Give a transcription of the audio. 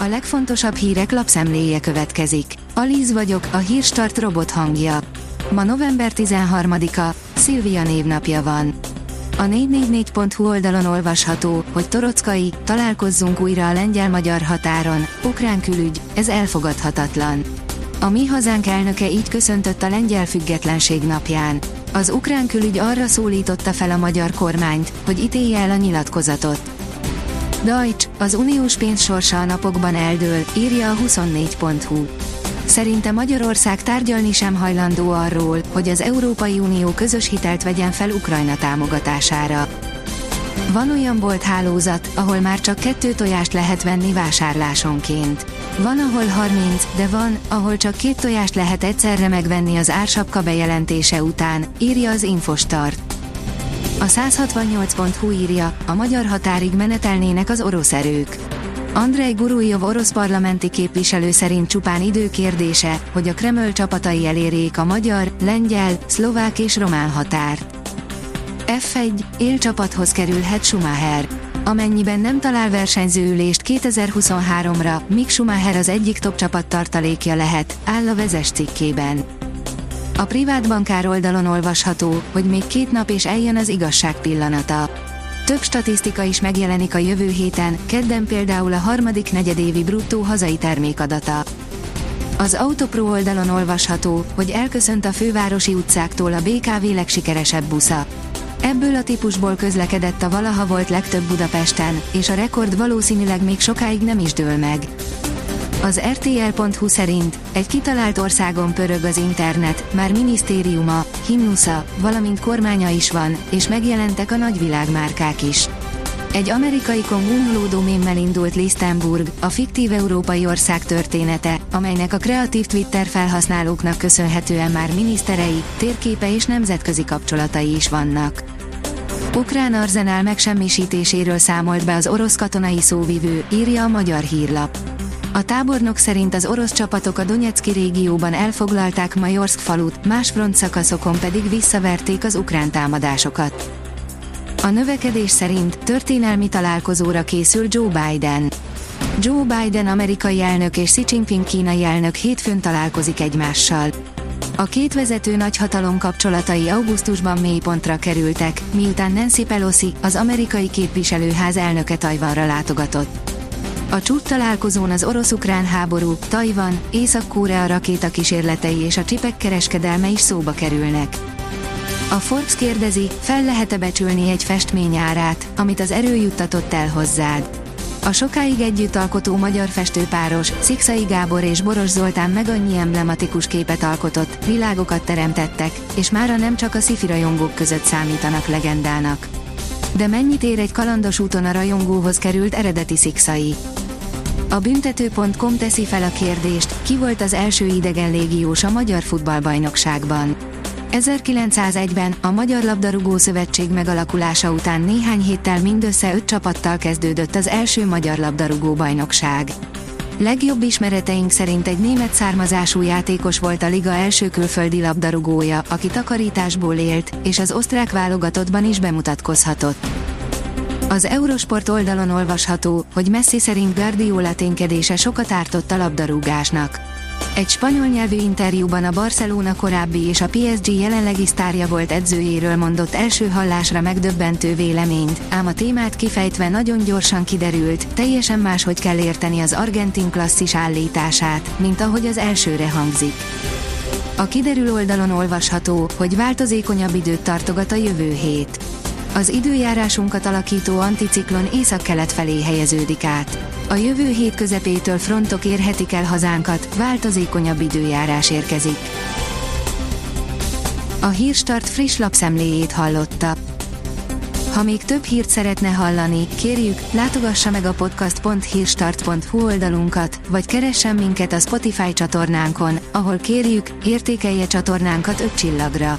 A legfontosabb hírek lapszemléje következik. Alíz vagyok, a hírstart robot hangja. Ma november 13-a, Szilvia névnapja van. A 444.hu oldalon olvasható, hogy Torockai, találkozzunk újra a lengyel-magyar határon, ukrán külügy, ez elfogadhatatlan. A mi hazánk elnöke így köszöntött a lengyel függetlenség napján. Az ukrán külügy arra szólította fel a magyar kormányt, hogy ítélje el a nyilatkozatot. Deutsch, az uniós pénz sorsa a napokban eldől, írja a 24.hu. Szerinte Magyarország tárgyalni sem hajlandó arról, hogy az Európai Unió közös hitelt vegyen fel Ukrajna támogatására. Van olyan bolt hálózat, ahol már csak kettő tojást lehet venni vásárlásonként. Van, ahol 30, de van, ahol csak két tojást lehet egyszerre megvenni az ársapka bejelentése után, írja az Infostart. A 168.hu írja, a magyar határig menetelnének az orosz erők. Andrei Gurujov orosz parlamenti képviselő szerint csupán idő kérdése, hogy a Kreml csapatai elérjék a magyar, lengyel, szlovák és román határt. F1, élcsapathoz kerülhet Schumacher. Amennyiben nem talál versenyzőülést 2023-ra, Mick Schumacher az egyik top csapat tartalékja lehet, áll a vezes cikkében. A privát bankár oldalon olvasható, hogy még két nap és eljön az igazság pillanata. Több statisztika is megjelenik a jövő héten, kedden például a harmadik negyedévi bruttó hazai termékadata. Az Autopro oldalon olvasható, hogy elköszönt a fővárosi utcáktól a BKV legsikeresebb busza. Ebből a típusból közlekedett a valaha volt legtöbb Budapesten, és a rekord valószínűleg még sokáig nem is dől meg. Az RTL.hu szerint egy kitalált országon pörög az internet, már minisztériuma, himnusza, valamint kormánya is van, és megjelentek a nagyvilágmárkák is. Egy amerikai konvululó doménnel indult Lisztenburg, a fiktív európai ország története, amelynek a kreatív Twitter felhasználóknak köszönhetően már miniszterei, térképe és nemzetközi kapcsolatai is vannak. Ukrán arzenál megsemmisítéséről számolt be az orosz katonai szóvivő, írja a magyar hírlap. A tábornok szerint az orosz csapatok a Donetszki régióban elfoglalták Majorsk falut, más frontszakaszokon pedig visszaverték az ukrán támadásokat. A növekedés szerint történelmi találkozóra készül Joe Biden. Joe Biden amerikai elnök és Xi Jinping kínai elnök hétfőn találkozik egymással. A két vezető nagyhatalom kapcsolatai augusztusban mélypontra kerültek, miután Nancy Pelosi, az amerikai képviselőház elnöke Tajvanra látogatott. A csúcs találkozón az orosz-ukrán háború, Tajvan, Észak-Korea rakéta kísérletei és a csipek kereskedelme is szóba kerülnek. A Forbes kérdezi, fel lehet-e becsülni egy festmény árát, amit az erő juttatott el hozzád. A sokáig együtt alkotó magyar festőpáros, Szikszai Gábor és Boros Zoltán meg annyi emblematikus képet alkotott, világokat teremtettek, és mára nem csak a szifi rajongók között számítanak legendának. De mennyit ér egy kalandos úton a rajongóhoz került eredeti Szikszai? A büntető.com teszi fel a kérdést, ki volt az első idegen légiós a Magyar Futballbajnokságban. 1901-ben a Magyar Labdarúgó Szövetség megalakulása után néhány héttel mindössze öt csapattal kezdődött az első Magyar Labdarúgó Bajnokság. Legjobb ismereteink szerint egy német származású játékos volt a liga első külföldi labdarúgója, aki takarításból élt, és az osztrák válogatottban is bemutatkozhatott. Az Eurosport oldalon olvasható, hogy Messi szerint Guardiola ténykedése sokat ártott a labdarúgásnak. Egy spanyol nyelvű interjúban a Barcelona korábbi és a PSG jelenlegi sztárja volt edzőjéről mondott első hallásra megdöbbentő véleményt, ám a témát kifejtve nagyon gyorsan kiderült, teljesen máshogy kell érteni az argentin klasszis állítását, mint ahogy az elsőre hangzik. A kiderül oldalon olvasható, hogy változékonyabb időt tartogat a jövő hét. Az időjárásunkat alakító anticiklon észak-kelet felé helyeződik át. A jövő hét közepétől frontok érhetik el hazánkat, változékonyabb időjárás érkezik. A Hírstart friss lapszemléjét hallotta. Ha még több hírt szeretne hallani, kérjük, látogassa meg a podcast.hírstart.hu oldalunkat, vagy keressen minket a Spotify csatornánkon, ahol kérjük, értékelje csatornánkat 5 csillagra.